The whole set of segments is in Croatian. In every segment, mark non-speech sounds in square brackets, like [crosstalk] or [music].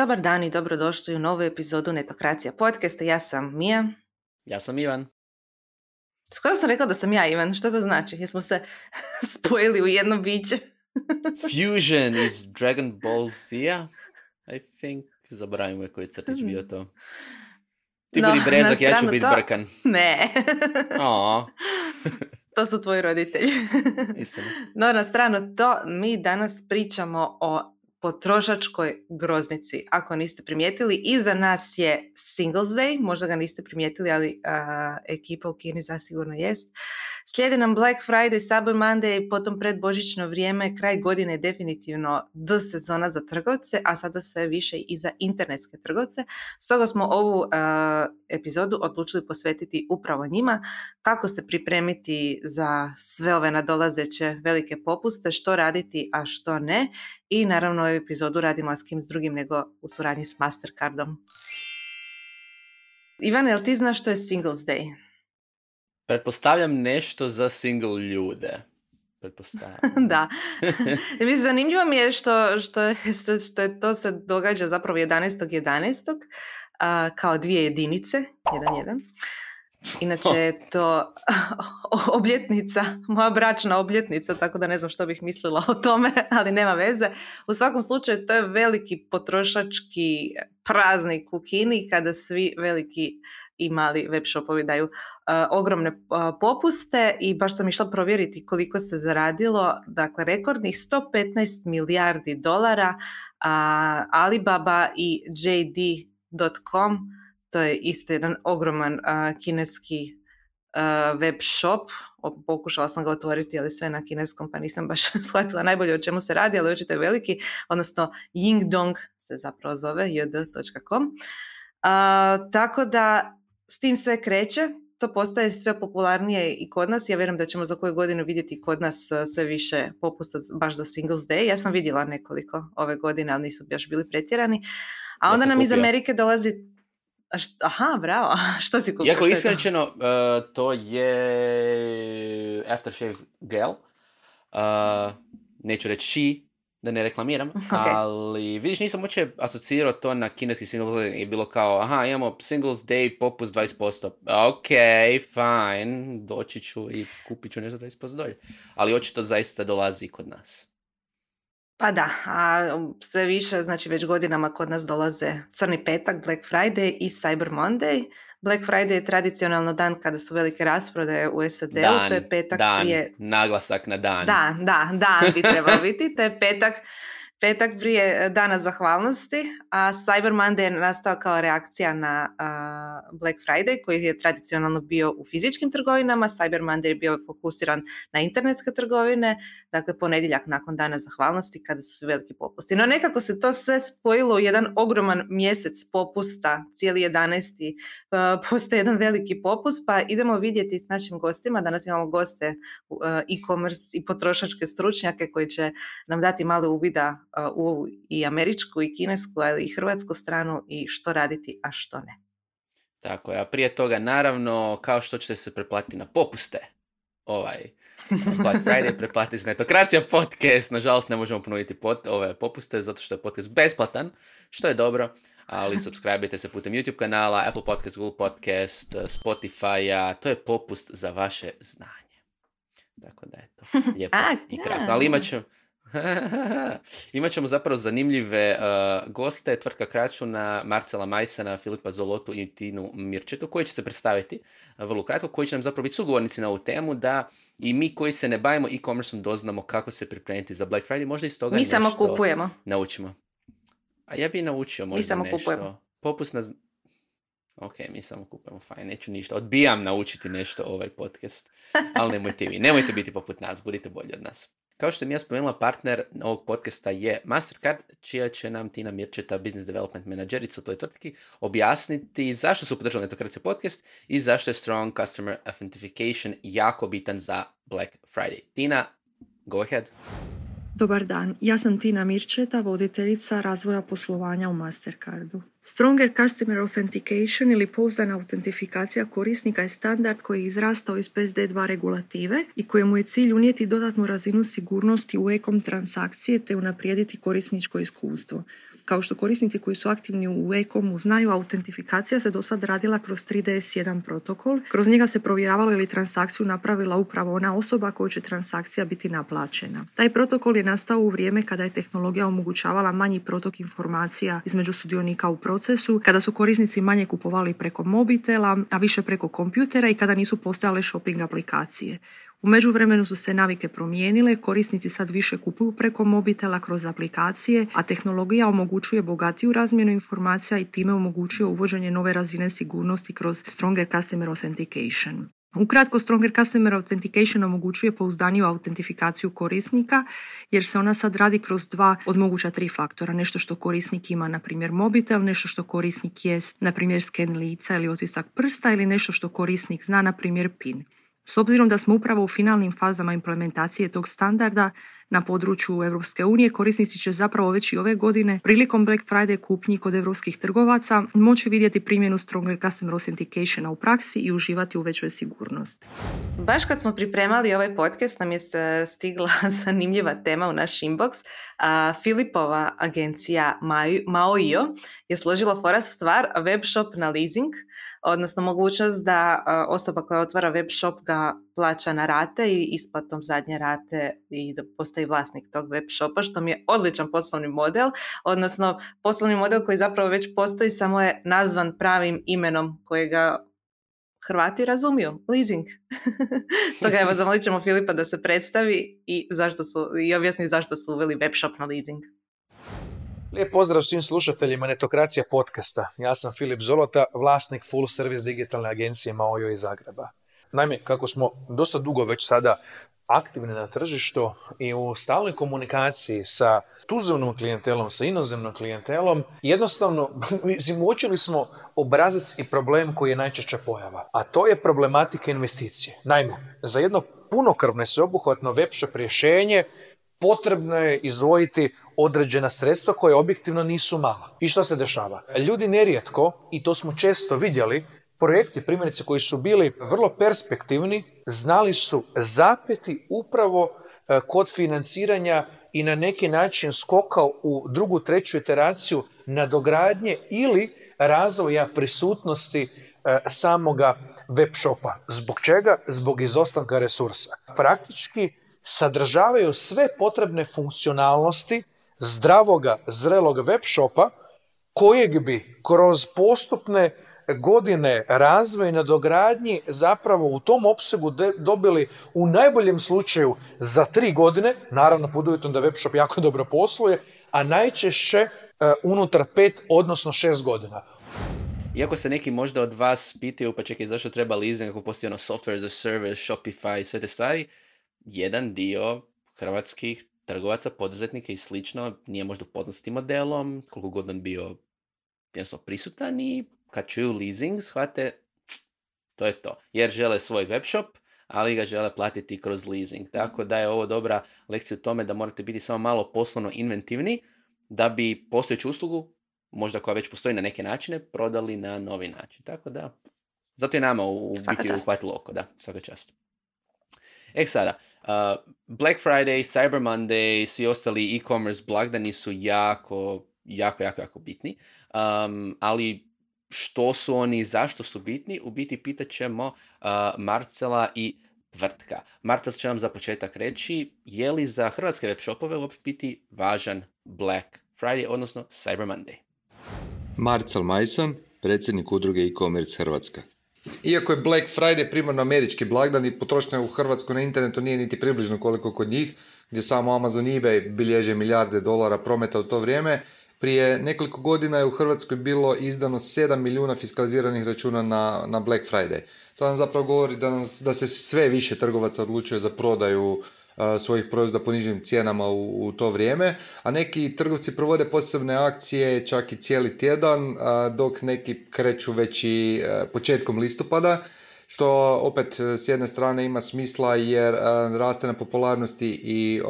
Dobar dan i dobrodošli u novu epizodu Netokracija podcasta. Ja sam Mija. Ja sam Ivan. Skoro sam rekla da sam ja Ivan. Što to znači? Jesmo se [laughs] spojili u jedno biće? [laughs] Fusion iz Dragon Ball z I think. Zaboravimo je koji crtić bio to. Ti budi brezak, ja ću biti to... brkan. Ne. [laughs] to su tvoji roditelji. Istina. No, na stranu to, mi danas pričamo o potrošačkoj groznici. Ako niste primijetili, iza nas je Singles Day, možda ga niste primijetili, ali ekipa u Kini zasigurno jest. Slijedi nam Black Friday, Cyber Monday, potom predbožićno vrijeme, kraj godine je definitivno D sezona za trgovce, a sada sve više i za internetske trgovce. Stoga smo ovu epizodu odlučili posvetiti upravo njima, kako se pripremiti za sve ove nadolazeće velike popuste, što raditi, a što ne. I naravno ovu epizodu radimo s kim s drugim nego u suradnji s Mastercardom. Ivan, jel ti znaš što je Singles Day? Pretpostavljam nešto za single ljude. Pretpostavljam. [laughs] da. [laughs] Mislim, zanimljivo mi je što, što, je, [laughs] što je to se događa zapravo 11.11. 11. kao dvije jedinice, jedan jedan. Inače je to obljetnica, moja bračna obljetnica, tako da ne znam što bih mislila o tome, ali nema veze. U svakom slučaju to je veliki potrošački praznik u Kini kada svi veliki i mali web shopovi daju uh, ogromne uh, popuste i baš sam išla provjeriti koliko se zaradilo, dakle rekordnih 115 milijardi dolara, uh, Alibaba i JD.com, to je isto jedan ogroman kineski web shop, pokušala sam ga otvoriti, ali sve na kineskom, pa nisam baš [laughs] shvatila najbolje o čemu se radi, ali očito je veliki, odnosno Yingdong se zapravo zove, jd.com. Uh, tako da s tim sve kreće, to postaje sve popularnije i kod nas. Ja vjerujem da ćemo za koju godinu vidjeti kod nas sve više popusta baš za Singles Day. Ja sam vidjela nekoliko ove godine, ali nisu baš bili pretjerani. A onda nam iz Amerike dolazi Aha, bravo. [laughs] Što si kupio? Iako iskreno, uh, to je Aftershave Gel. Uh, neću reći she, da ne reklamiram, [laughs] ali vidiš nisam uopće asocirao to na kineski Singles Day, je bilo kao, aha, imamo Singles Day popust 20%, ok, fine, doći ću i kupit ću nešto 20% dolje, ali očito zaista dolazi kod nas. Pa da, a sve više, znači već godinama kod nas dolaze Crni petak, Black Friday i Cyber Monday. Black Friday je tradicionalno dan kada su velike rasprodaje u SAD-u, to je petak dan, prije... naglasak na dan. Da, da, dan bi trebao [laughs] biti, to je petak petak prije e, dana zahvalnosti, a Cyber Monday je nastao kao reakcija na Black Friday koji je tradicionalno bio u fizičkim trgovinama, Cyber Monday je bio fokusiran na internetske trgovine, dakle ponedjeljak nakon dana zahvalnosti kada su veliki popusti. No nekako se to sve spojilo u jedan ogroman mjesec popusta, cijeli 11. Uh, postoje jedan veliki popust, pa idemo vidjeti s našim gostima, danas imamo goste e-commerce i potrošačke stručnjake koji će nam dati malo uvida u i američku i kinesku, ali i hrvatsku stranu i što raditi, a što ne. Tako je, a prije toga naravno kao što ćete se preplatiti na popuste, ovaj Black Friday preplatiti se Netokracija podcast, nažalost ne možemo ponuditi ove popuste zato što je podcast besplatan, što je dobro, ali [laughs] subscribe se putem YouTube kanala, Apple Podcast, Google Podcast, Spotify-a, to je popust za vaše znanje. Tako da je to [laughs] lijepo i krasno, ali imat ćemo [laughs] Imat ćemo zapravo zanimljive uh, goste, tvrtka Kračuna, Marcela Majsana, Filipa Zolotu i Tinu Mirčetu, koji će se predstaviti uh, vrlo kratko, koji će nam zapravo biti sugovornici na ovu temu, da i mi koji se ne bavimo e-commerceom doznamo kako se pripremiti za Black Friday, možda iz toga mi samo kupujemo. naučimo. A ja bi naučio možda mi samo nešto. Kupujemo. Popust na... Ok, mi samo kupujemo, fajn, neću ništa. Odbijam naučiti nešto ovaj podcast, ali nemojte vi. Nemojte biti poput nas, budite bolji od nas. Kao što mi ja spomenula, partner ovog podcasta je Mastercard, čija će nam Tina Mirčeta, business development menadžerica u toj tvrtki, objasniti zašto su podržali Netokracija podcast i zašto je strong customer authentication jako bitan za Black Friday. Tina, go ahead. Dobar dan, ja sam Tina Mirčeta, voditeljica razvoja poslovanja u Mastercardu. Stronger Customer Authentication ili pouzdana autentifikacija korisnika je standard koji je izrastao iz PSD2 regulative i kojemu je cilj unijeti dodatnu razinu sigurnosti u ekom transakcije te unaprijediti korisničko iskustvo. Kao što korisnici koji su aktivni u e-komu znaju, autentifikacija se do sad radila kroz 3DS1 protokol. Kroz njega se provjeravalo ili transakciju napravila upravo ona osoba koju će transakcija biti naplaćena. Taj protokol je nastao u vrijeme kada je tehnologija omogućavala manji protok informacija između sudionika u procesu, kada su korisnici manje kupovali preko mobitela, a više preko kompjutera i kada nisu postojale shopping aplikacije. U međuvremenu su se navike promijenile, korisnici sad više kupuju preko mobitela kroz aplikacije, a tehnologija omogućuje bogatiju razmjenu informacija i time omogućuje uvođenje nove razine sigurnosti kroz Stronger Customer Authentication. Ukratko, Stronger Customer Authentication omogućuje pouzdaniju autentifikaciju korisnika, jer se ona sad radi kroz dva od moguća tri faktora. Nešto što korisnik ima, na primjer, mobitel, nešto što korisnik jest, na primjer, sken lica ili otisak prsta ili nešto što korisnik zna, na primjer, PIN. S obzirom da smo upravo u finalnim fazama implementacije tog standarda na području Europske unije, korisnici će zapravo već i ove godine prilikom Black Friday kupnji kod europskih trgovaca moći vidjeti primjenu Stronger Customer Authentication u praksi i uživati u većoj sigurnosti. Baš kad smo pripremali ovaj podcast nam je stigla [laughs] zanimljiva tema u naš inbox. Filipova agencija Maoio je složila fora stvar web shop na leasing odnosno mogućnost da osoba koja otvara web shop ga plaća na rate i isplatom zadnje rate i da postaje vlasnik tog web shopa, što mi je odličan poslovni model, odnosno poslovni model koji zapravo već postoji, samo je nazvan pravim imenom kojega Hrvati razumiju, leasing. [laughs] Stoga evo [laughs] zamolit ćemo Filipa da se predstavi i, zašto su, i objasni zašto su uveli web shop na leasing. Lijep pozdrav svim slušateljima Netokracija podcasta. Ja sam Filip Zolota, vlasnik full service digitalne agencije Maojo iz Zagreba. Naime, kako smo dosta dugo već sada aktivni na tržištu i u stalnoj komunikaciji sa tuzemnom klijentelom, sa inozemnom klijentelom, jednostavno [laughs] uočili smo obrazac i problem koji je najčešća pojava, a to je problematika investicije. Naime, za jedno punokrvno i sveobuhvatno web shop rješenje potrebno je izdvojiti određena sredstva koje objektivno nisu mala. I što se dešava? Ljudi nerijetko, i to smo često vidjeli, projekti primjerice koji su bili vrlo perspektivni, znali su zapeti upravo e, kod financiranja i na neki način skokao u drugu, treću iteraciju nadogradnje ili razvoja prisutnosti e, samoga web shopa. Zbog čega? Zbog izostanka resursa. Praktički sadržavaju sve potrebne funkcionalnosti zdravoga, zrelog web shopa kojeg bi kroz postupne godine razvoja i nadogradnji zapravo u tom opsegu dobili u najboljem slučaju za tri godine, naravno pod uvjetom da web shop jako [laughs] dobro posluje, a najčešće e, unutar pet, odnosno šest godina. Iako se neki možda od vas pitaju, pa čekaj, zašto treba leasing ako postoji ono software as a service, Shopify sve te stvari, jedan dio hrvatskih trgovaca, poduzetnika i slično nije možda upoznat s tim modelom, koliko god on bio jednostavno prisutan i kad čuju leasing, shvate to je to. Jer žele svoj webshop, ali ga žele platiti kroz leasing. Tako da je ovo dobra lekcija u tome da morate biti samo malo poslovno inventivni da bi postojeću uslugu, možda koja već postoji na neke načine, prodali na novi način. Tako da, zato je nama u, biti uhvatilo oko, da, svaka čast. E sada, uh, Black Friday, Cyber Monday, svi ostali e-commerce blagdani su jako, jako, jako, jako bitni. Um, ali što su oni i zašto su bitni, u biti pitat ćemo uh, Marcela i tvrtka. Marcel će nam za početak reći je li za hrvatske web shopove uopće biti važan Black Friday, odnosno Cyber Monday. Marcel Majson, predsjednik udruge e-commerce Hrvatska. Iako je Black Friday primarno američki blagdan i potrošnja u Hrvatskoj na internetu nije niti približno koliko kod njih, gdje samo Amazon i eBay bilježe milijarde dolara prometa u to vrijeme, prije nekoliko godina je u Hrvatskoj bilo izdano 7 milijuna fiskaliziranih računa na, na Black Friday. To nam zapravo govori da, nas, da se sve više trgovaca odlučuje za prodaju svojih proizvoda po nižim cijenama u, u, to vrijeme, a neki trgovci provode posebne akcije čak i cijeli tjedan, dok neki kreću već i e, početkom listopada, što opet s jedne strane ima smisla jer raste na popularnosti i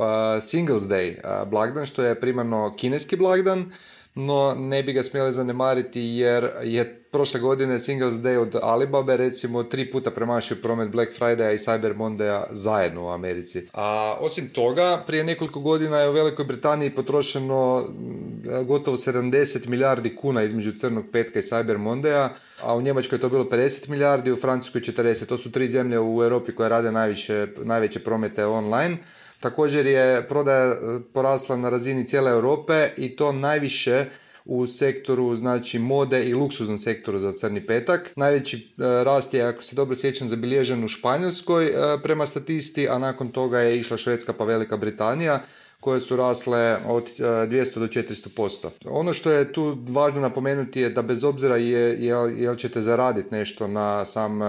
Singles Day blagdan, što je primarno kineski blagdan, no ne bi ga smjeli zanemariti jer je prošle godine Singles Day od Alibaba recimo tri puta premašio promet Black Friday i Cyber Monday zajedno u Americi. A osim toga, prije nekoliko godina je u Velikoj Britaniji potrošeno mm, gotovo 70 milijardi kuna između Crnog petka i Cyber Monday a u Njemačkoj je to bilo 50 milijardi, u Francuskoj 40. To su tri zemlje u Europi koje rade najviše, najveće promete online. Također je prodaja porasla na razini cijele Europe i to najviše u sektoru znači mode i luksuznom sektoru za crni petak. Najveći e, rast je, ako se dobro sjećam, zabilježen u Španjolskoj e, prema statisti, a nakon toga je išla Švedska pa Velika Britanija koje su rasle od 200 e, do 400%. Ono što je tu važno napomenuti je da bez obzira je, jel, ćete zaraditi nešto na sam e,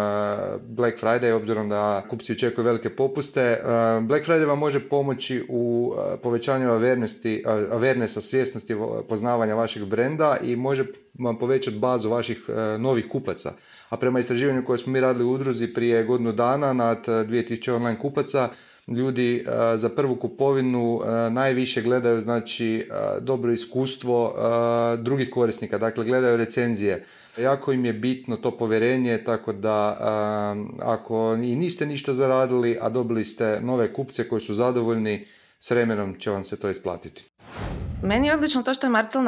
Black Friday, obzirom da kupci očekuju velike popuste, e, Black Friday vam može pomoći u povećanju awarenessa, svjesnosti poznavanja vašeg brenda i može vam povećati bazu vaših novih kupaca. A prema istraživanju koje smo mi radili u udruzi prije godinu dana nad 2000 online kupaca, ljudi e, za prvu kupovinu e, najviše gledaju znači e, dobro iskustvo drugih korisnika, dakle gledaju recenzije. Jako im je bitno to povjerenje, tako da ako i niste ništa zaradili, a dobili ste nove kupce koji su zadovoljni, s vremenom će vam se to isplatiti. Meni je odlično to što je Marcel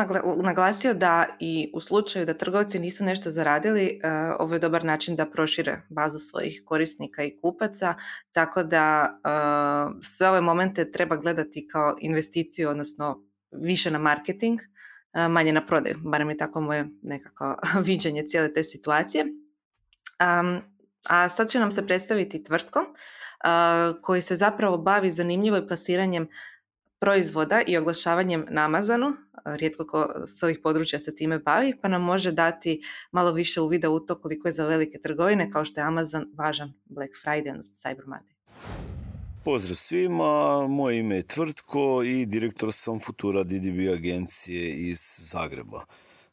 naglasio da i u slučaju da trgovci nisu nešto zaradili, e, ovo je dobar način da prošire bazu svojih korisnika i kupaca, tako da e, sve ove momente treba gledati kao investiciju, odnosno više na marketing, e, manje na prodaju, barem je tako moje nekako [laughs] viđenje cijele te situacije. A sad će nam se predstaviti tvrtko koji se zapravo bavi zanimljivo plasiranjem proizvoda i oglašavanjem na Amazonu, rijetko ko s ovih područja se time bavi, pa nam može dati malo više uvida u to koliko je za velike trgovine kao što je Amazon važan Black Friday, odnosno Cyber Monday. Pozdrav svima, moje ime je Tvrtko i direktor sam Futura DDB agencije iz Zagreba.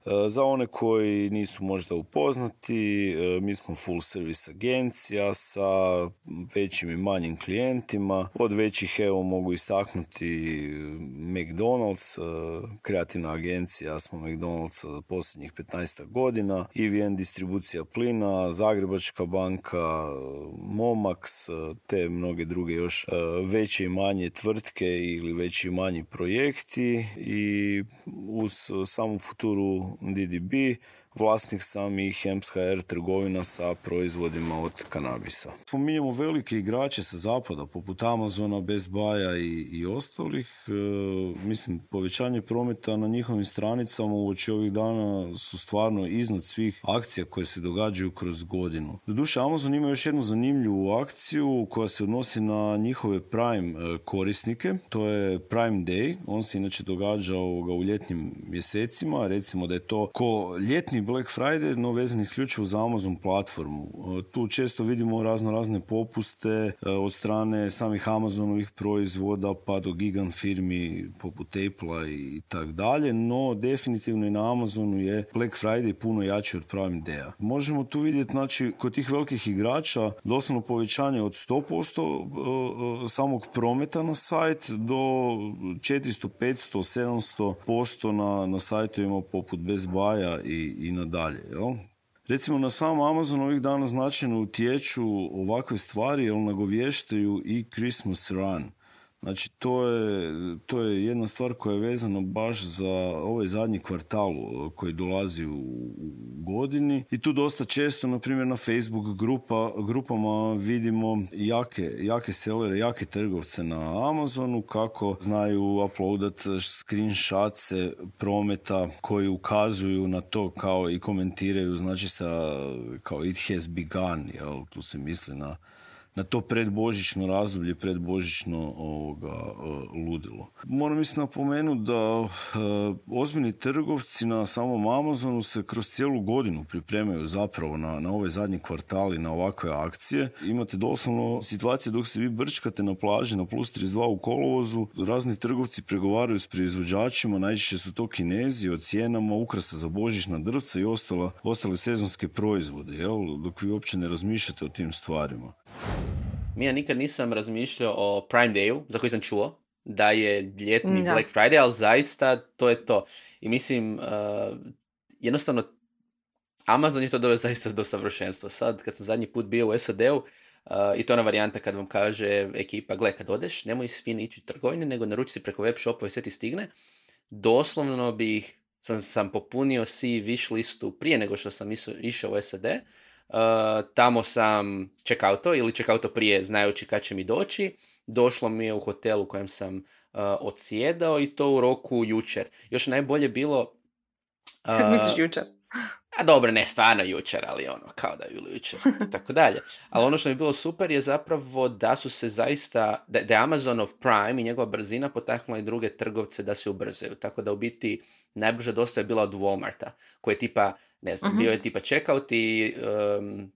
E, za one koji nisu možda upoznati, e, mi smo full service agencija sa većim i manjim klijentima. Od većih evo mogu istaknuti McDonald's, e, kreativna agencija smo McDonald's posljednjih 15 godina, EVN distribucija plina, Zagrebačka banka, Momax, te mnoge druge još veće i manje tvrtke ili veći i manji projekti i uz samu futuru DDB vlasnik sam i HR trgovina sa proizvodima od kanabisa. Spominjemo velike igrače sa zapada, poput Amazona, Best Buya i, i ostalih. E, mislim, povećanje prometa na njihovim stranicama uoči ovih dana su stvarno iznad svih akcija koje se događaju kroz godinu. Doduše, Amazon ima još jednu zanimljivu akciju koja se odnosi na njihove Prime e, korisnike. To je Prime Day. On se inače događa u ljetnim mjesecima. Recimo da je to ko ljetni Black Friday, no vezan isključivo za Amazon platformu. E, tu često vidimo razno razne popuste e, od strane samih Amazonovih proizvoda pa do gigant firmi poput Apple i tak dalje, no definitivno i na Amazonu je Black Friday puno jači od Prime Day. Možemo tu vidjeti, znači, kod tih velikih igrača doslovno povećanje od 100% e, samog prometa na sajt do 400, 500, 700% posto na, na sajtovima poput Best Buy i, i i nadalje. Jel? Recimo na sam Amazon ovih dana značajno utječu ovakve stvari, jer nagovještaju i Christmas Run. Znači, to je, to je jedna stvar koja je vezana baš za ovaj zadnji kvartal koji dolazi u, godini. I tu dosta često, na primjer, na Facebook grupa, grupama vidimo jake, jake sellere, jake trgovce na Amazonu kako znaju uploadat screenshotse prometa koji ukazuju na to kao i komentiraju, znači sa kao it has begun, jel? tu se misli na na to predbožično razdoblje, predbožično ovoga, e, ludilo. Moram isto napomenuti da e, ozbiljni trgovci na samom Amazonu se kroz cijelu godinu pripremaju zapravo na, na ove zadnje kvartali, na ovakve akcije. Imate doslovno situacije dok se vi brčkate na plaži na plus 32 u kolovozu, razni trgovci pregovaraju s proizvođačima, najčešće su to kinezi o cijenama, ukrasa za božićna drvca i ostala, ostale sezonske proizvode, jel? dok vi uopće ne razmišljate o tim stvarima. Ja nikad nisam razmišljao o Prime Dayu, za koji sam čuo, da je ljetni Da. Black Friday, ali zaista to je to. I mislim, uh, jednostavno, Amazon je to doveo zaista do savršenstva. Sad, kad sam zadnji put bio u SAD-u, uh, i to je ona varijanta kad vam kaže ekipa, gle, kad odeš, nemoj s fine ići u trgovine, nego naruči si preko web shopova i sve ti stigne. Doslovno bih, sam, sam popunio si wish listu prije nego što sam išao u SAD. Uh, tamo sam checkouto ili checkouto prije znajući kad će mi doći. Došlo mi je u hotelu u kojem sam uh, odsjedao i to u roku jučer. Još najbolje bilo... [laughs] Kad uh, misliš jučer? [laughs] a dobro, ne stvarno jučer, ali ono, kao da je bilo jučer, [laughs] tako dalje. Ali ono što mi je bilo super je zapravo da su se zaista, da, da je Amazonov Prime i njegova brzina potaknula i druge trgovce da se ubrzaju. Tako da u biti najbrža dosta je bila od Walmarta, koji je tipa, ne znam, Mhm. bio je tipa checkout i um,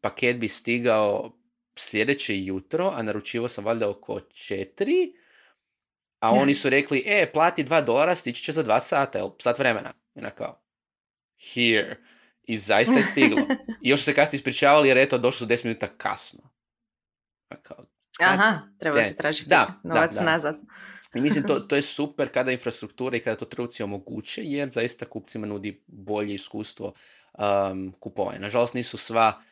paket bi stigao sljedeće jutro, a naručivo sam valjda oko četiri, a oni [laughs] su rekli, e, plati dva dolara, stići će za dva sata, jel, sat vremena. I ona kao, here. I zaista je stiglo. I još se kasnije ispričavali jer eto, došlo su 10 minuta kasno. Kao, Aha, treba Da, se tražiti da, da, novac da. nazad. I mislim, to, [laughs] to je super kada infrastruktura i kada to trgovci omoguće, jer zaista kupcima nudi bolje iskustvo um, kupovanja. Nažalost, nisu sva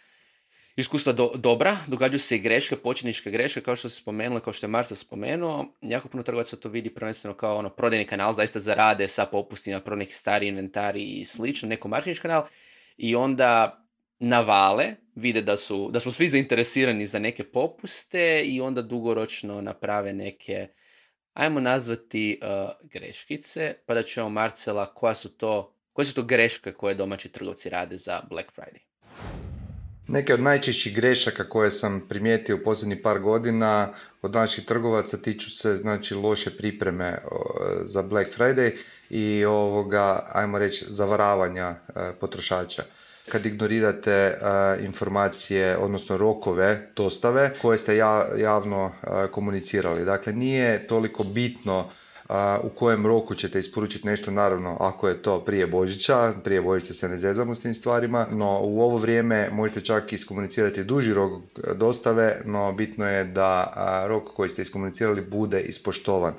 iskustva do- dobra, događaju se i greške, početničke greške, kao što se spomenuli, kao što je Marsa spomenuo, jako puno trgovaca to vidi prvenstveno kao ono prodajni kanal, zaista zarade sa popustima, pro neki stari inventari i slično, neko marketing kanal, i onda navale, vide da, su, da smo svi zainteresirani za neke popuste i onda dugoročno naprave neke, ajmo nazvati uh, greškice, pa da ćemo Marcela, koja su to, koje su to greške koje domaći trgovci rade za Black Friday? Neke od najčešćih grešaka koje sam primijetio u posljednjih par godina od naših trgovaca tiču se znači loše pripreme o, za Black Friday i ovoga, ajmo reći, zavaravanja e, potrošača. Kad ignorirate e, informacije, odnosno rokove dostave koje ste ja- javno e, komunicirali. Dakle, nije toliko bitno a, u kojem roku ćete isporučiti nešto, naravno ako je to prije Božića, prije Božića se ne zezamo s tim stvarima, no u ovo vrijeme možete čak iskomunicirati duži rok e, dostave, no bitno je da rok koji ste iskomunicirali bude ispoštovan.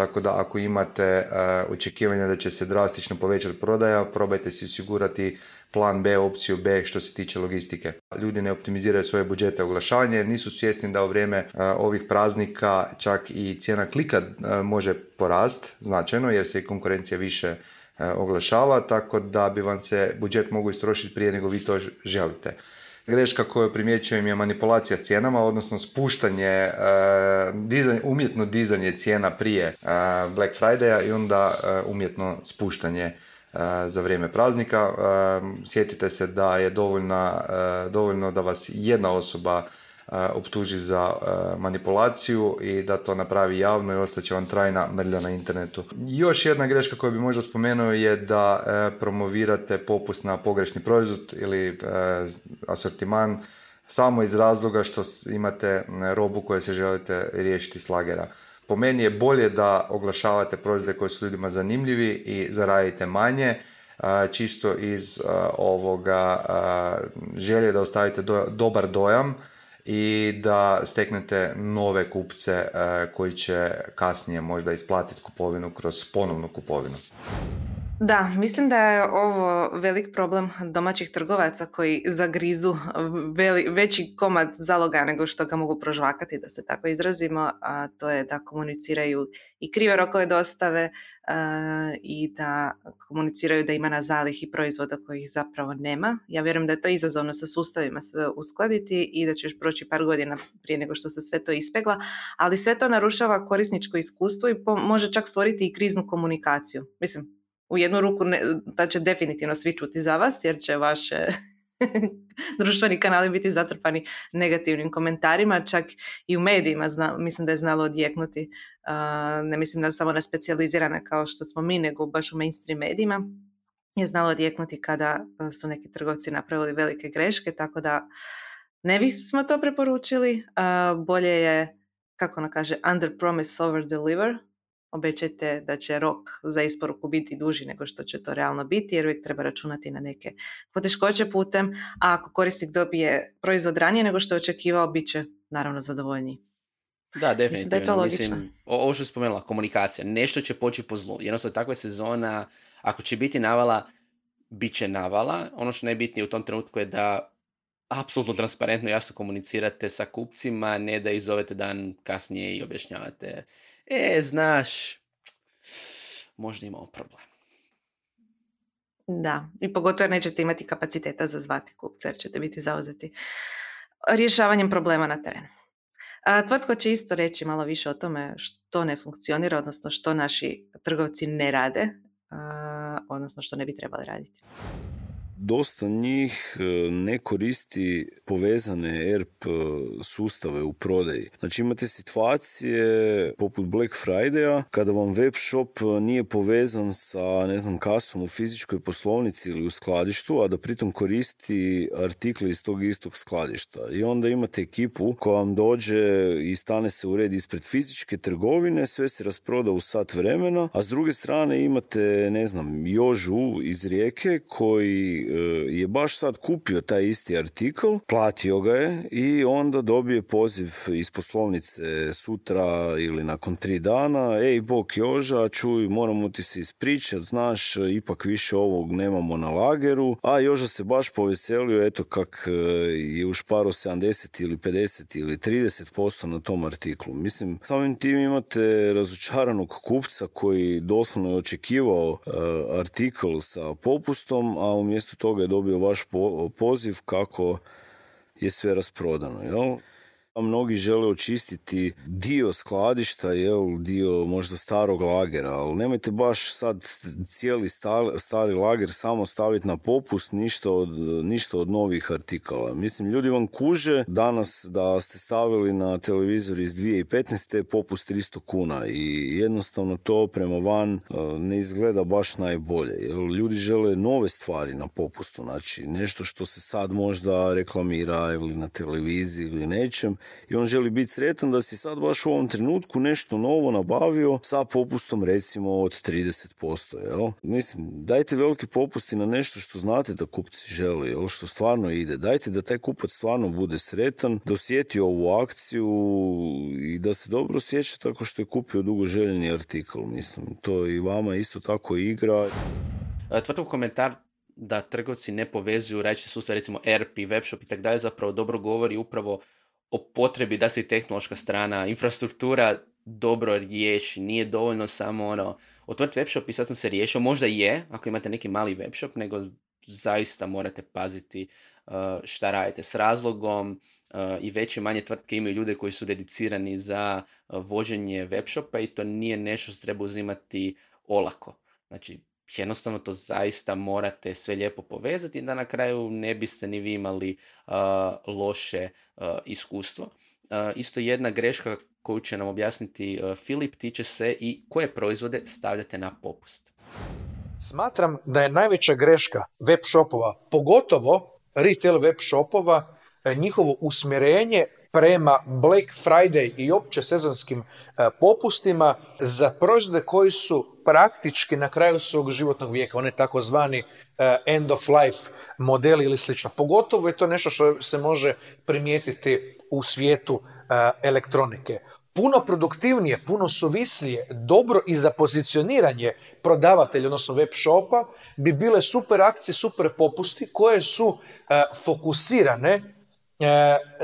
Tako da ako imate e, očekivanja da će se drastično povećati prodaja, probajte si osigurati plan B, opciju B što se tiče logistike. Ljudi ne optimiziraju svoje budžete oglašavanja jer nisu svjesni da u vrijeme e, ovih praznika čak i cijena klika e, može porast značajno jer se i konkurencija više oglašava, tako da bi vam se budžet mogu istrošiti prije nego vi to želite. Greška koju primjećujem je manipulacija cijenama, odnosno spuštanje, e, umjetno dizanje cijena prije e, Black Friday-a i onda e, umjetno spuštanje za vrijeme praznika. Sjetite se da je dovoljna, dovoljno da vas jedna osoba optuži za e, manipulaciju i da to napravi javno i ostaće vam trajna mrlja na internetu. Još jedna greška koju bi možda spomenuo je da e, promovirate popust na pogrešni proizvod ili e, asortiman samo iz razloga što imate e, robu koju se želite riješiti s lagera. Po meni je bolje da oglašavate proizvode koji su ljudima zanimljivi i zaradite manje, čisto iz ovoga želje da ostavite do- dobar dojam i da steknete nove kupce a, koji će kasnije možda isplatiti kupovinu kroz ponovnu kupovinu. Da, mislim da je ovo velik problem domaćih trgovaca koji zagrizu veli, veći komad zaloga nego što ga mogu prožvakati, da se tako izrazimo, a to je da komuniciraju i krive rokove dostave i da komuniciraju da ima na zalihi proizvoda kojih zapravo nema. Ja vjerujem da je to izazovno sa sustavima sve uskladiti i da će još proći par godina prije nego što se sve to ispegla, ali sve to narušava korisničko iskustvo i može čak stvoriti i kriznu komunikaciju. Mislim, u jednu ruku ne, da će definitivno svi čuti za vas jer će vaše [laughs] društveni kanali biti zatrpani negativnim komentarima, čak i u medijima zna, mislim da je znalo odjeknuti. Uh, ne mislim da samo na specijalizirane kao što smo mi, nego baš u mainstream medijima je znalo odjeknuti kada su neki trgovci napravili velike greške, tako da ne bismo to preporučili. Uh, bolje je, kako ona kaže, under promise over deliver, obećajte da će rok za isporuku biti duži nego što će to realno biti, jer uvijek treba računati na neke poteškoće putem, a ako korisnik dobije proizvod ranije nego što je očekivao, bit će naravno zadovoljniji. Da, definitivno. Mislim da je to logično. Mislim, o- ovo što je spomenula, komunikacija. Nešto će poći po zlu. Jednostavno, takva sezona, ako će biti navala, bit će navala. Ono što najbitnije u tom trenutku je da apsolutno transparentno jasno komunicirate sa kupcima, ne da ih zovete dan kasnije i objašnjavate e, znaš, možda imamo problem. Da, i pogotovo jer nećete imati kapaciteta za zvati kupca jer ćete biti zauzeti rješavanjem problema na terenu. A, tvrtko će isto reći malo više o tome što ne funkcionira, odnosno što naši trgovci ne rade, odnosno što ne bi trebali raditi. Dosta njih e, ne koristi povezane ERP e, sustave u prodaji. Znači imate situacije poput Black Friday-a kada vam web shop e, nije povezan sa ne znam kasom u fizičkoj poslovnici ili u skladištu, a da pritom koristi artikle iz tog istog skladišta. I onda imate ekipu koja vam dođe i stane se u red ispred fizičke trgovine, sve se rasproda u sat vremena, a s druge strane imate, ne znam, Jožu iz Rijeke koji je baš sad kupio taj isti artikl, platio ga je i onda dobije poziv iz poslovnice sutra ili nakon tri dana, ej bok Joža, čuj, moramo ti se ispričat, znaš, ipak više ovog nemamo na lageru, a Joža se baš poveselio, eto kak e, je ušparo 70 ili 50 ili 30% na tom artiklu. Mislim, samim tim imate razočaranog kupca koji doslovno je očekivao e, artikl sa popustom, a umjesto toga je dobio vaš po- poziv kako je sve rasprodano, jel? Mnogi žele očistiti dio skladišta, jel, dio možda starog lagera, ali nemojte baš sad cijeli sta- stari lager samo staviti na popust, ništa od, ništa od novih artikala. Mislim, ljudi vam kuže danas da ste stavili na televizor iz 2015. popust 300 kuna i jednostavno to prema van e, ne izgleda baš najbolje. Jer ljudi žele nove stvari na popustu, znači nešto što se sad možda reklamira ili na televiziji ili nečem i on želi biti sretan da si sad baš u ovom trenutku nešto novo nabavio sa popustom recimo od 30%, jel? Mislim, dajte veliki popusti na nešto što znate da kupci žele, jel? Što stvarno ide. Dajte da taj kupac stvarno bude sretan, da osjeti ovu akciju i da se dobro osjeća tako što je kupio dugo željeni artikl. Mislim, to i vama isto tako igra. E, Tvrtko komentar da trgovci ne povezuju različite sustave, recimo ERP webshop i tako dalje, zapravo dobro govori upravo o potrebi da se tehnološka strana, infrastruktura dobro riješi. Nije dovoljno samo ono, otvoriti webshop i sad sam se riješio. Možda je, ako imate neki mali webshop, nego zaista morate paziti uh, šta radite s razlogom uh, i veće manje tvrtke imaju ljude koji su dedicirani za uh, vođenje webshopa i to nije nešto što treba uzimati olako. Znači, jednostavno to zaista morate sve lijepo povezati da na kraju ne biste ni vi imali uh, loše uh, iskustvo. Uh, isto jedna greška koju će nam objasniti Filip tiče se i koje proizvode stavljate na popust. Smatram da je najveća greška web shopova, pogotovo retail web shopova, e, njihovo usmjerenje prema Black Friday i opće sezonskim e, popustima za proizvode koji su praktički na kraju svog životnog vijeka, one takozvani e, end of life modeli ili slično. Pogotovo je to nešto što se može primijetiti u svijetu e, elektronike. Puno produktivnije, puno suvislije, dobro i za pozicioniranje prodavatelja, odnosno web shopa, bi bile super akcije, super popusti koje su e, fokusirane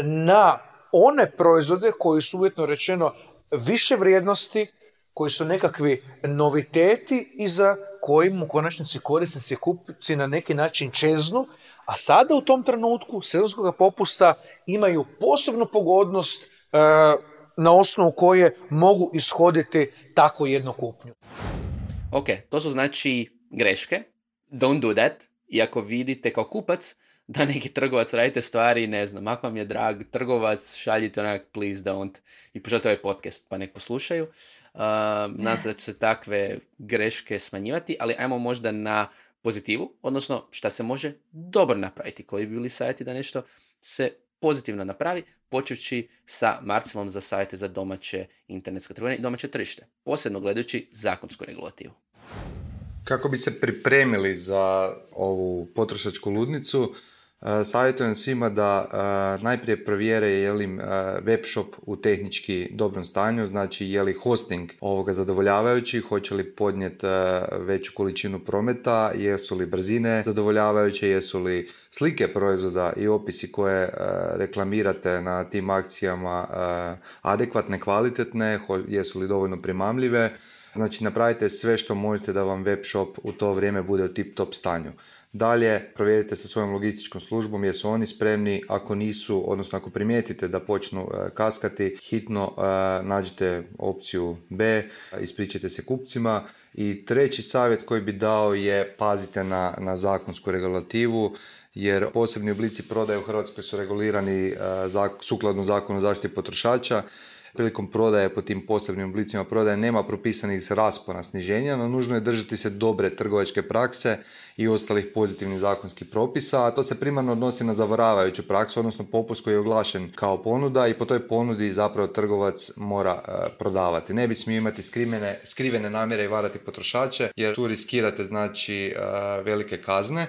na one proizvode koji su uvjetno rečeno više vrijednosti, koji su nekakvi noviteti i za kojim u konačnici korisnici kupci na neki način čeznu, a sada u tom trenutku sezonskog popusta imaju posebnu pogodnost e, na osnovu koje mogu ishoditi tako jednu kupnju. Ok, to su znači greške. Don't do that. I ako vidite kao kupac [laughs] da neki trgovac radite stvari, ne znam, ako vam je drag trgovac, šaljite onak please don't i poželite ovaj podcast pa nek poslušaju. Uh, nadam se da će se takve greške smanjivati, ali ajmo možda na pozitivu, odnosno šta se može dobro napraviti, koji bi bili savjeti da nešto se pozitivno napravi, počevši sa Marcelom za savjete za domaće internetske trgovine i domaće tržište, posebno gledajući zakonsku regulativu. Kako bi se pripremili za ovu potrošačku ludnicu, savjetujem svima da e, najprije provjere je li im web shop u tehnički dobrom stanju, znači je li hosting ovoga zadovoljavajući, hoće li podnijeti veću količinu prometa, jesu li brzine zadovoljavajuće, jesu li slike proizvoda i opisi koje reklamirate na tim akcijama adekvatne, kvalitetne, jesu li dovoljno primamljive. Znači napravite sve što možete da vam web shop u to vrijeme bude u tip top stanju. Dalje, provjerite sa svojom logističkom službom jesu oni spremni, ako nisu, odnosno ako primijetite da počnu e, kaskati, hitno e, nađite opciju B, ispričajte se kupcima. I treći savjet koji bi dao je pazite na, na zakonsku regulativu, jer posebni oblici prodaje u Hrvatskoj su regulirani e, sukladno zakonu zaštiti potrošača prilikom prodaje po tim posebnim oblicima prodaje nema propisanih raspona sniženja, no nužno je držati se dobre trgovačke prakse i ostalih pozitivnih zakonskih propisa, a to se primarno odnosi na zavaravajuću praksu, odnosno popust koji je oglašen kao ponuda i po toj ponudi zapravo trgovac mora e, prodavati. Ne bi smio imati skrivene, skrivene namjere i varati potrošače, jer tu riskirate znači e, velike kazne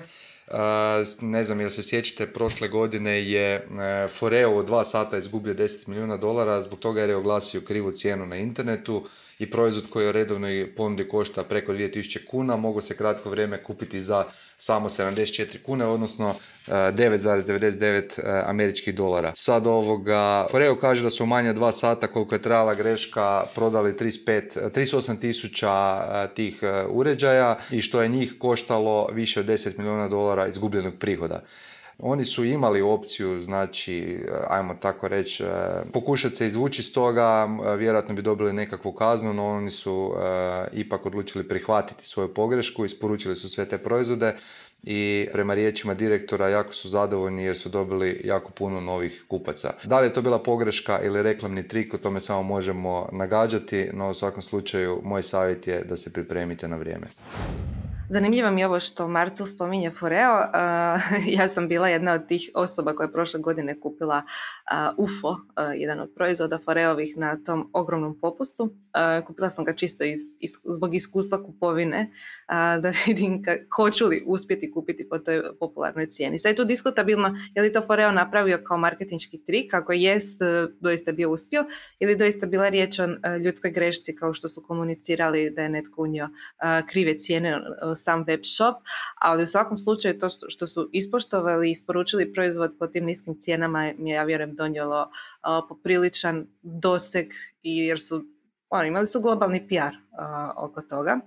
ne znam jel se sjećate, prošle godine je e, Foreo u dva sata izgubio 10 milijuna dolara zbog toga jer je oglasio krivu cijenu na internetu i proizvod koji u redovnoj ponudi košta preko 2000 kuna mogu se kratko vrijeme kupiti za samo 74 kune, odnosno 9,99 e, e, američkih dolara. Sad ovoga, Foreo kaže da su u manje dva sata koliko je trajala greška prodali 35, 38 tisuća tih uređaja i što je njih koštalo više od 10 milijuna dolara izgubljenog prihoda. Oni su imali opciju, znači, ajmo tako reći, e, pokušati se izvući iz toga, vjerojatno bi dobili nekakvu kaznu, no oni su e, ipak odlučili prihvatiti svoju pogrešku, isporučili su sve te proizvode i prema riječima direktora jako su zadovoljni jer su dobili jako puno novih kupaca. Da li je to bila pogreška ili reklamni trik, o tome samo možemo nagađati, no u svakom slučaju moj savjet je da se pripremite na vrijeme. Zanimljivo mi je ovo što Marcel spominje Foreo. [laughs] ja sam bila jedna od tih osoba koja je prošle godine kupila UFO, jedan od proizvoda Foreovih na tom ogromnom popustu. Kupila sam ga čisto iz, zbog iskustva kupovine da [laughs] vidim ka, hoću li uspjeti kupiti po toj popularnoj cijeni. Sad je tu diskutabilno je li to Foreo napravio kao marketinški trik, ako jest e, doista bio uspio ili doista bila riječ o e, ljudskoj grešci kao što su komunicirali da je netko unio krive cijene sam web shop, ali u svakom slučaju to što su ispoštovali i isporučili proizvod po tim niskim cijenama mi je, ja vjerujem, donijelo popriličan doseg jer su oni imali su globalni PR oko toga.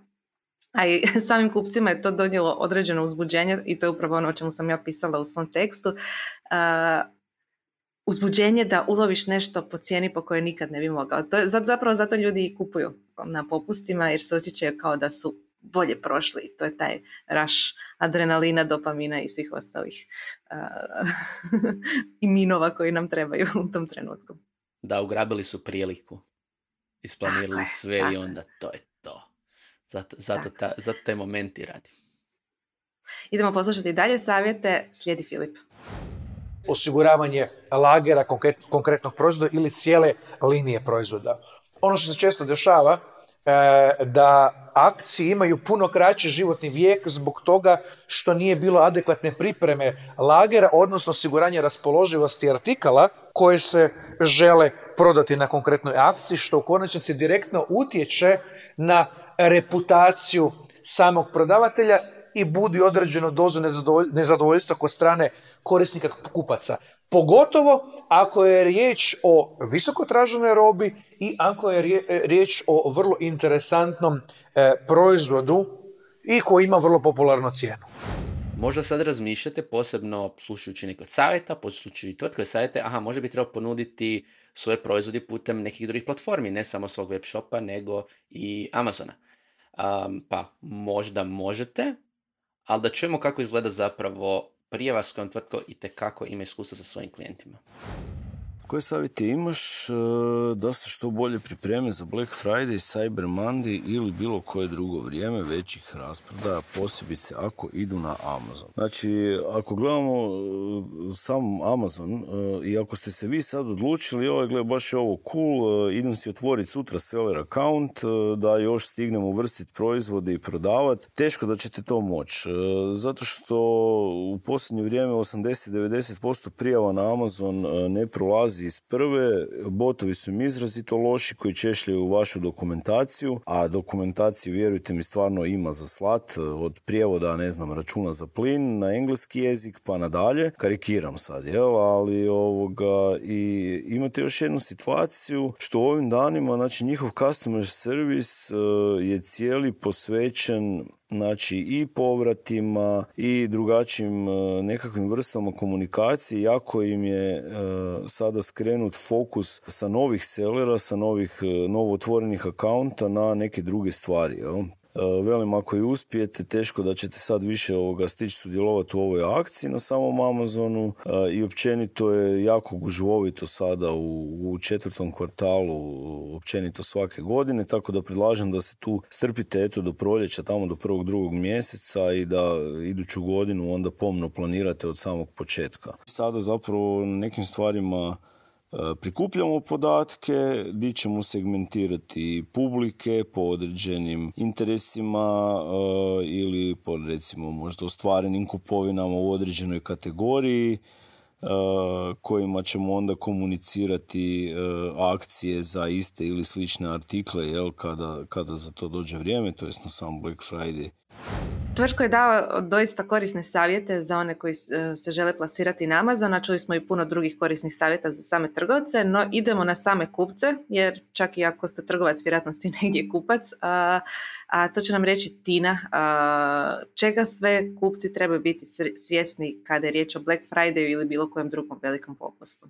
A i [laughs] samim kupcima je to donijelo određeno uzbuđenje i to je upravo ono o čemu sam ja pisala u svom tekstu. Uh, uzbuđenje da uloviš nešto po cijeni po kojoj nikad ne bi mogao. To je, zapravo zato ljudi i kupuju na popustima jer se osjećaju kao da su bolje prošli. To je taj raš adrenalina, dopamina i svih ostalih uh, [laughs] minova koji nam trebaju u tom trenutku. Da, ugrabili su priliku. Isplanirali sve i onda to je. Zato, zato, ta, zato taj momenti radi. Idemo poslušati dalje savjete. Slijedi Filip. Osiguravanje lagera konkretnog proizvoda ili cijele linije proizvoda. Ono što se često dešava E, da akcije imaju puno kraći životni vijek zbog toga što nije bilo adekvatne pripreme lagera, odnosno osiguranje raspoloživosti artikala koje se žele prodati na konkretnoj akciji, što u konačnici direktno utječe na reputaciju samog prodavatelja i budi određenu dozu nezadovoljstva kod strane korisnika kupaca. Pogotovo ako je riječ o visoko traženoj robi i ako je riječ o vrlo interesantnom e, proizvodu i koji ima vrlo popularnu cijenu. Možda sad razmišljate, posebno slušajući nekog savjeta, poslušajući tvrtke savjete, aha, može bi trebao ponuditi svoje proizvode putem nekih drugih platformi, ne samo svog web shopa, nego i Amazona. Pa možda možete, ali da čujemo kako izgleda zapravo prije vas kojom tvrtko i tekako ima iskustva sa svojim klijentima. Koje savjete imaš e, da se što bolje pripreme za Black Friday, Cyber Monday ili bilo koje drugo vrijeme većih rasprodaja, posebice ako idu na Amazon? Znači, ako gledamo e, sam Amazon e, i ako ste se vi sad odlučili, ovo gle, baš ovo cool, idem si otvoriti sutra seller account, da još stignem uvrstiti proizvode i prodavati, teško da ćete to moći. Zato što u posljednje vrijeme 80-90% prijava na Amazon ne prolazi iz prve, botovi su im izrazito loši koji češljaju vašu dokumentaciju, a dokumentaciju, vjerujte mi, stvarno ima za slat, od prijevoda, ne znam, računa za plin na engleski jezik pa nadalje. Karikiram sad, jel? Ali ovoga, i imate još jednu situaciju što u ovim danima, znači njihov customer service eh, je cijeli posvećen znači i povratima i drugačijim e, nekakvim vrstama komunikacije jako im je e, sada skrenut fokus sa novih sellera, sa novih e, novo otvorenih akaunta na neke druge stvari. Jel? E, velim, ako i uspijete, teško da ćete sad više ovoga stići sudjelovati u ovoj akciji na samom Amazonu e, i općenito je jako gužvovito sada u, u četvrtom kvartalu općenito svake godine, tako da predlažem da se tu strpite eto do proljeća, tamo do prvog drugog mjeseca i da iduću godinu onda pomno planirate od samog početka. Sada zapravo nekim stvarima prikupljamo podatke, gdje ćemo segmentirati publike po određenim interesima e, ili po recimo možda ostvarenim kupovinama u određenoj kategoriji e, kojima ćemo onda komunicirati e, akcije za iste ili slične artikle jel, kada, kada za to dođe vrijeme, to jest na sam Black Friday. Tvrtko je dao doista korisne savjete za one koji e, se žele plasirati na Amazon, a čuli smo i puno drugih korisnih savjeta za same trgovce, no idemo na same kupce, jer čak i ako ste trgovac, vjerojatno ste negdje kupac, a, a to će nam reći Tina, a, čega sve kupci trebaju biti svjesni kada je riječ o Black Friday ili bilo kojem drugom velikom popustu.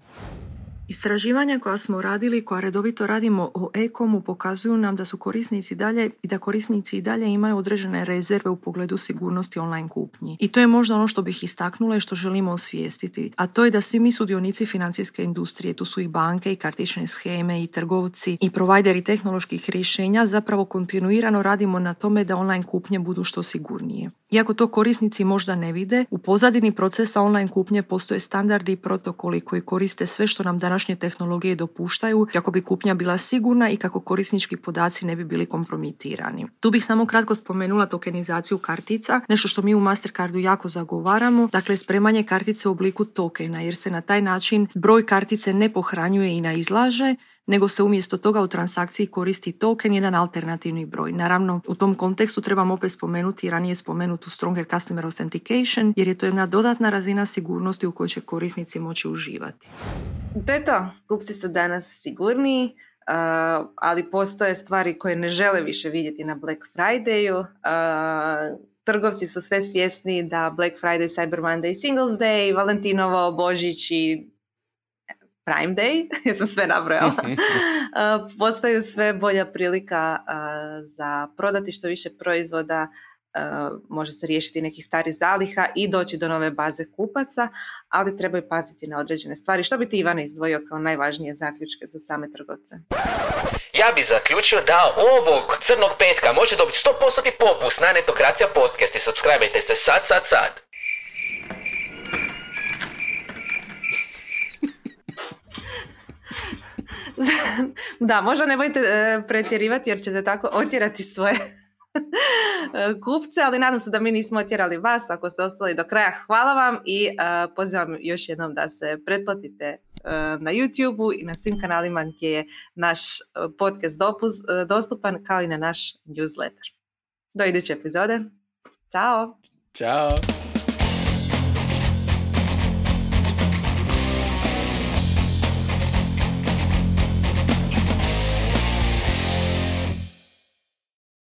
Istraživanja koja smo radili i koja redovito radimo o e-komu pokazuju nam da su korisnici dalje i da korisnici i dalje imaju određene rezerve u pogledu sigurnosti online kupnji. I to je možda ono što bih istaknula i što želimo osvijestiti. A to je da svi mi sudionici financijske industrije, tu su i banke i kartične scheme i trgovci i provajderi tehnoloških rješenja zapravo kontinuirano radimo na tome da online kupnje budu što sigurnije. Iako to korisnici možda ne vide, u pozadini procesa online kupnje postoje standardi i protokoli koji koriste sve što nam današnje tehnologije dopuštaju kako bi kupnja bila sigurna i kako korisnički podaci ne bi bili kompromitirani. Tu bih samo kratko spomenula tokenizaciju kartica, nešto što mi u Mastercardu jako zagovaramo, dakle spremanje kartice u obliku tokena jer se na taj način broj kartice ne pohranjuje i ne izlaže, nego se umjesto toga u transakciji koristi token, jedan alternativni broj. Naravno, u tom kontekstu trebamo opet spomenuti ranije spomenutu Stronger Customer Authentication, jer je to jedna dodatna razina sigurnosti u kojoj će korisnici moći uživati. To je to. Kupci su danas sigurniji, ali postoje stvari koje ne žele više vidjeti na Black Fridayu. trgovci su sve svjesni da Black Friday, Cyber Monday, Singles Day, Valentinovo, Božić i Prime Day, [laughs] ja sam sve nabrojala, [laughs] postaju sve bolja prilika za prodati što više proizvoda, može se riješiti nekih starih zaliha i doći do nove baze kupaca, ali trebaju paziti na određene stvari. Što bi ti Ivana izdvojio kao najvažnije zaključke za same trgovce? Ja bi zaključio da ovog crnog petka može dobiti 100% popust na Netokracija podcast i subscribe se sad, sad, sad. [laughs] da, možda ne bojte e, pretjerivati jer ćete tako otjerati svoje kupce, ali nadam se da mi nismo otjerali vas. Ako ste ostali do kraja, hvala vam i e, pozivam još jednom da se pretplatite e, na youtube i na svim kanalima gdje je naš podcast dopuz, dostupan kao i na naš newsletter. Do iduće epizode. Ćao! Ćao!